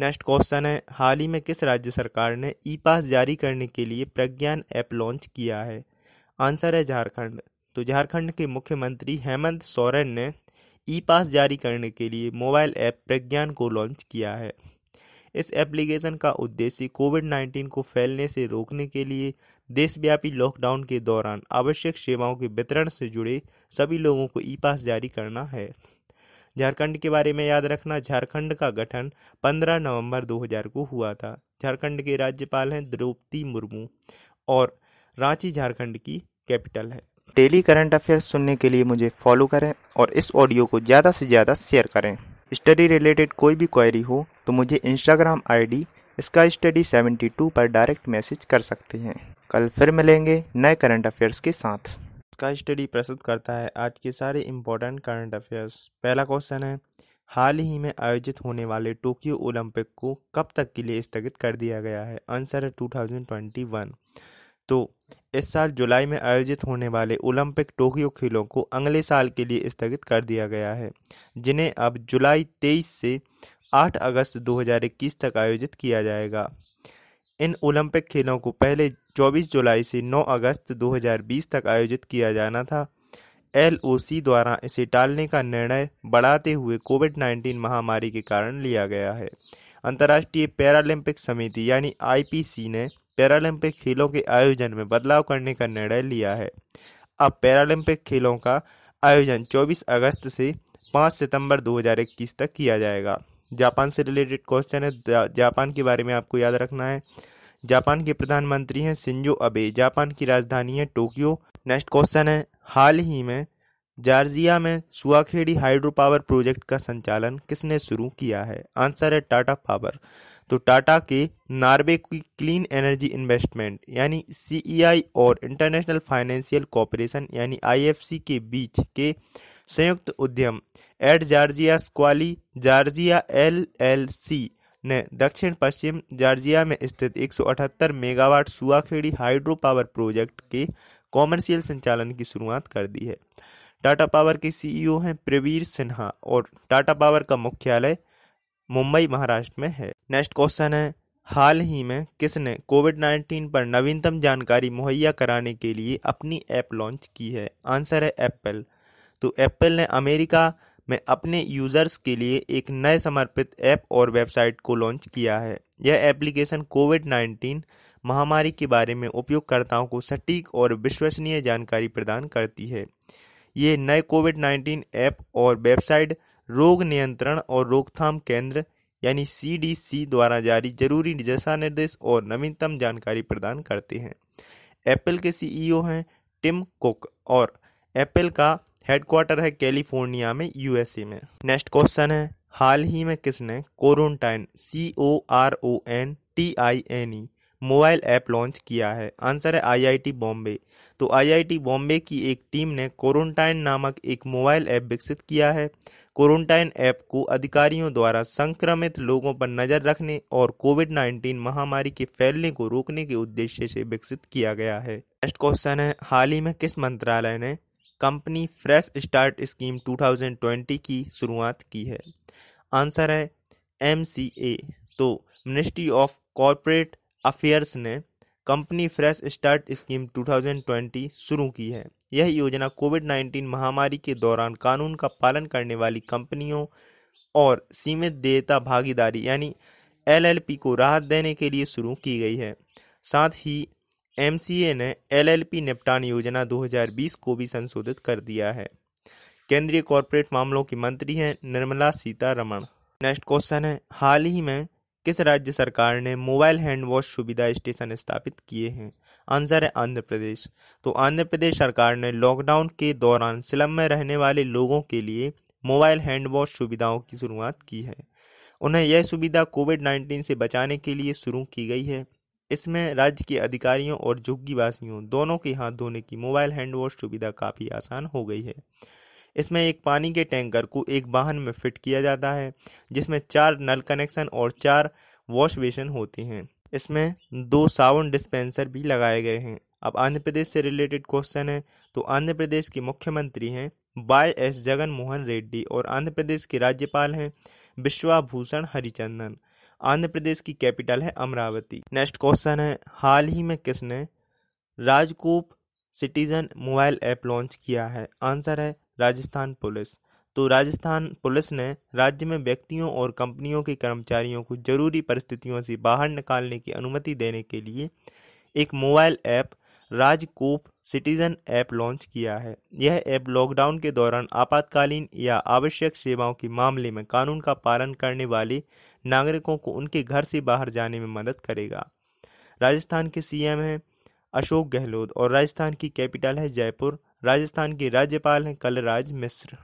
Next question है, हाल ही में किस राज्य सरकार ने ई पास जारी करने के लिए प्रज्ञान ऐप लॉन्च किया है? आंसर है झारखंड। तो झारखंड के मुख्यमंत्री हेमंत सोरेन ने ई पास जारी करने के लिए मोबाइल ऐप प्रज्ञान को लॉन्च किया है। इस एप्लीकेशन का उद्देश्य कोविड 19 को फैलने से रोकने के लिए देशव्यापी लॉकडाउन के दौरान आवश्यक सेवाओं के वितरण से जुड़े सभी लोगों को ई पास जारी करना है। झारखंड के बारे में याद रखना, झारखंड का गठन 15 नवंबर 2000 को हुआ था। झारखंड के राज्यपाल हैं द्रौपदी मुर्मू और रांची झारखंड की कैपिटल है। डेली करंट अफेयर्स सुनने के लिए मुझे फॉलो करें और इस ऑडियो को ज़्यादा से ज़्यादा शेयर करें। स्टडी रिलेटेड कोई भी क्वेरी हो तो मुझे इंस्टाग्राम आईडी इसका स्टडी 72 पर डायरेक्ट मैसेज कर सकते हैं। कल फिर मिलेंगे नए करंट अफेयर्स के साथ। इसका स्टडी प्रस्तुत करता है। आज के सारे इम्पोर्टेंट करंट अफेयर्स पहला क्वेश्चन है, हाल ही में आयोजित होने वाले टोक्यो ओलंपिक को कब तक के लिए स्थगित कर दिया गया है? आंसर है 2021 तो इस साल जुलाई में आयोजित होने वाले ओलंपिक टोक्यो खेलों को अगले साल के लिए स्थगित कर दिया गया है, जिन्हें अब जुलाई 23 से 8 अगस्त 2021 तक आयोजित किया जाएगा। इन ओलंपिक खेलों को पहले 24 जुलाई से 9 अगस्त 2020 तक आयोजित किया जाना था। एलओसी द्वारा इसे टालने का निर्णय बढ़ाते हुए कोविड 19 महामारी के कारण लिया गया है। अंतर्राष्ट्रीय पैरालंपिक समिति यानी आईपीसी ने पैरालंपिक खेलों के आयोजन में बदलाव करने का निर्णय लिया है। अब पैरालंपिक खेलों का आयोजन 24 अगस्त से 5 सितंबर 2021 तक किया जाएगा। जापान से रिलेटेड क्वेश्चन है। जापान के बारे में आपको याद रखना है। जापान के प्रधानमंत्री हैं सिंजो अबे। जापान की राजधानी है टोक्यो। नेक्स्ट क्वेश्चन है। हाल ही में जार्जिया में सुआखेड़ी हाइड्रो पावर प्रोजेक्ट का संचालन किसने शुरू किया है? आंसर है टाटा पावर। तो टाटा के नार्वे की क्लीन एनर्जी इन्वेस्टमेंट, यानी सीईआई और इंटरनेशनल फाइनेंशियल कॉरपोरेशन, यानी आईएफसी के बीच के संयुक्त उद्यम एड जार्जिया स्क्वाली, जार्जिया एलएलसी ने दक्षिण पश्चिम जार्जिया में स्थित 178 megawatt Shuakhevi hydro power project के कॉमर्शियल संचालन की शुरुआत कर दी है। टाटा पावर के सीईओ हैं प्रवीर सिन्हा और टाटा पावर का मुख्यालय मुंबई, महाराष्ट्र में है। नेक्स्ट क्वेश्चन है, हाल ही में किसने कोविड 19 पर नवीनतम जानकारी मुहैया कराने के लिए अपनी ऐप लॉन्च की है? आंसर है एप्पल। तो एप्पल ने अमेरिका में अपने यूज़र्स के लिए एक नए समर्पित ऐप और वेबसाइट को लॉन्च किया है। यह एप्लीकेशन कोविड 19 महामारी के बारे में उपयोगकर्ताओं को सटीक और विश्वसनीय जानकारी प्रदान करती है। ये नए कोविड 19 ऐप और वेबसाइट रोग नियंत्रण और रोकथाम केंद्र, यानी सीडीसी द्वारा जारी ज़रूरी दिशा निर्देश और नवीनतम जानकारी प्रदान करते हैं। एप्पल के सीईओ हैं टिम कुक और एप्पल का हेडक्वार्टर है कैलिफ़ोर्निया में यूएसए में। नेक्स्ट क्वेश्चन है, हाल ही में किसने Corontine C O R O N T I N E mobile app launch किया है। आंसर है आईआईटी बॉम्बे। तो आईआईटी बॉम्बे की एक टीम ने कोरोनटाइन नामक एक मोबाइल ऐप विकसित किया है। कोरोनटाइन ऐप को अधिकारियों द्वारा संक्रमित लोगों पर नज़र रखने और कोविड 19 महामारी के फैलने को रोकने के उद्देश्य से विकसित किया गया है। नेक्स्ट क्वेश्चन है, हाल ही में किस मंत्रालय ने कंपनी फ्रेश स्टार्ट स्कीम 2020 की शुरुआत की है? आंसर है एमसीए तो मिनिस्ट्री ऑफ़ कॉरपोरेट अफेयर्स ने कंपनी फ्रेश स्टार्ट स्कीम 2020 शुरू की है। यह योजना कोविड 19 महामारी के दौरान कानून का पालन करने वाली कंपनियों और सीमित देयता भागीदारी यानी एलएलपी को राहत देने के लिए शुरू की गई है। साथ ही एमसीए ने एलएलपी निपटान योजना 2020 को भी संशोधित कर दिया है। केंद्रीय कॉरपोरेट मामलों की मंत्री हैं निर्मला सीतारमण। नेक्स्ट क्वेश्चन है, हाल ही में किस राज्य सरकार ने मोबाइल हैंड वॉश सुविधा स्टेशन स्थापित किए हैं। आंसर है आंध्र प्रदेश। तो आंध्र प्रदेश सरकार ने लॉकडाउन के दौरान स्लम में रहने वाले लोगों के लिए मोबाइल हैंड वॉश सुविधाओं की शुरुआत की है। उन्हें यह सुविधा कोविड 19 से बचाने के लिए शुरू की गई है। इसमें राज्य के अधिकारियों और झुग्गीवासियों दोनों के हाथ धोने की मोबाइल हैंड वॉश सुविधा काफ़ी आसान हो गई है। इसमें एक पानी के टैंकर को एक वाहन में फिट किया जाता है, जिसमें चार नल कनेक्शन और चार वॉश बेसिन होते हैं। इसमें दो साउंड डिस्पेंसर भी लगाए गए हैं। अब आंध्र प्रदेश से रिलेटेड क्वेश्चन है तो आंध्र प्रदेश के मुख्यमंत्री हैं वाई एस जगन मोहन रेड्डी और आंध्र प्रदेश के राज्यपाल हैं विश्वाभूषण हरिचंदन। आंध्र प्रदेश की कैपिटल है अमरावती। नेक्स्ट क्वेश्चन है, हाल ही में किसने RajCop citizen mobile app launch किया है? आंसर है राजस्थान पुलिस। तो राजस्थान पुलिस ने राज्य में व्यक्तियों और कंपनियों के कर्मचारियों को ज़रूरी परिस्थितियों से बाहर निकालने की अनुमति देने के लिए एक mobile app, RajCop citizen app launch किया है। यह ऐप लॉकडाउन के दौरान आपातकालीन या आवश्यक सेवाओं के मामले में कानून का पालन करने वाले नागरिकों को उनके घर से बाहर जाने में मदद करेगा। राजस्थान के सीएम हैं अशोक गहलोत और राजस्थान की कैपिटल है जयपुर। राजस्थान के राज्यपाल हैं कलराज मिश्र।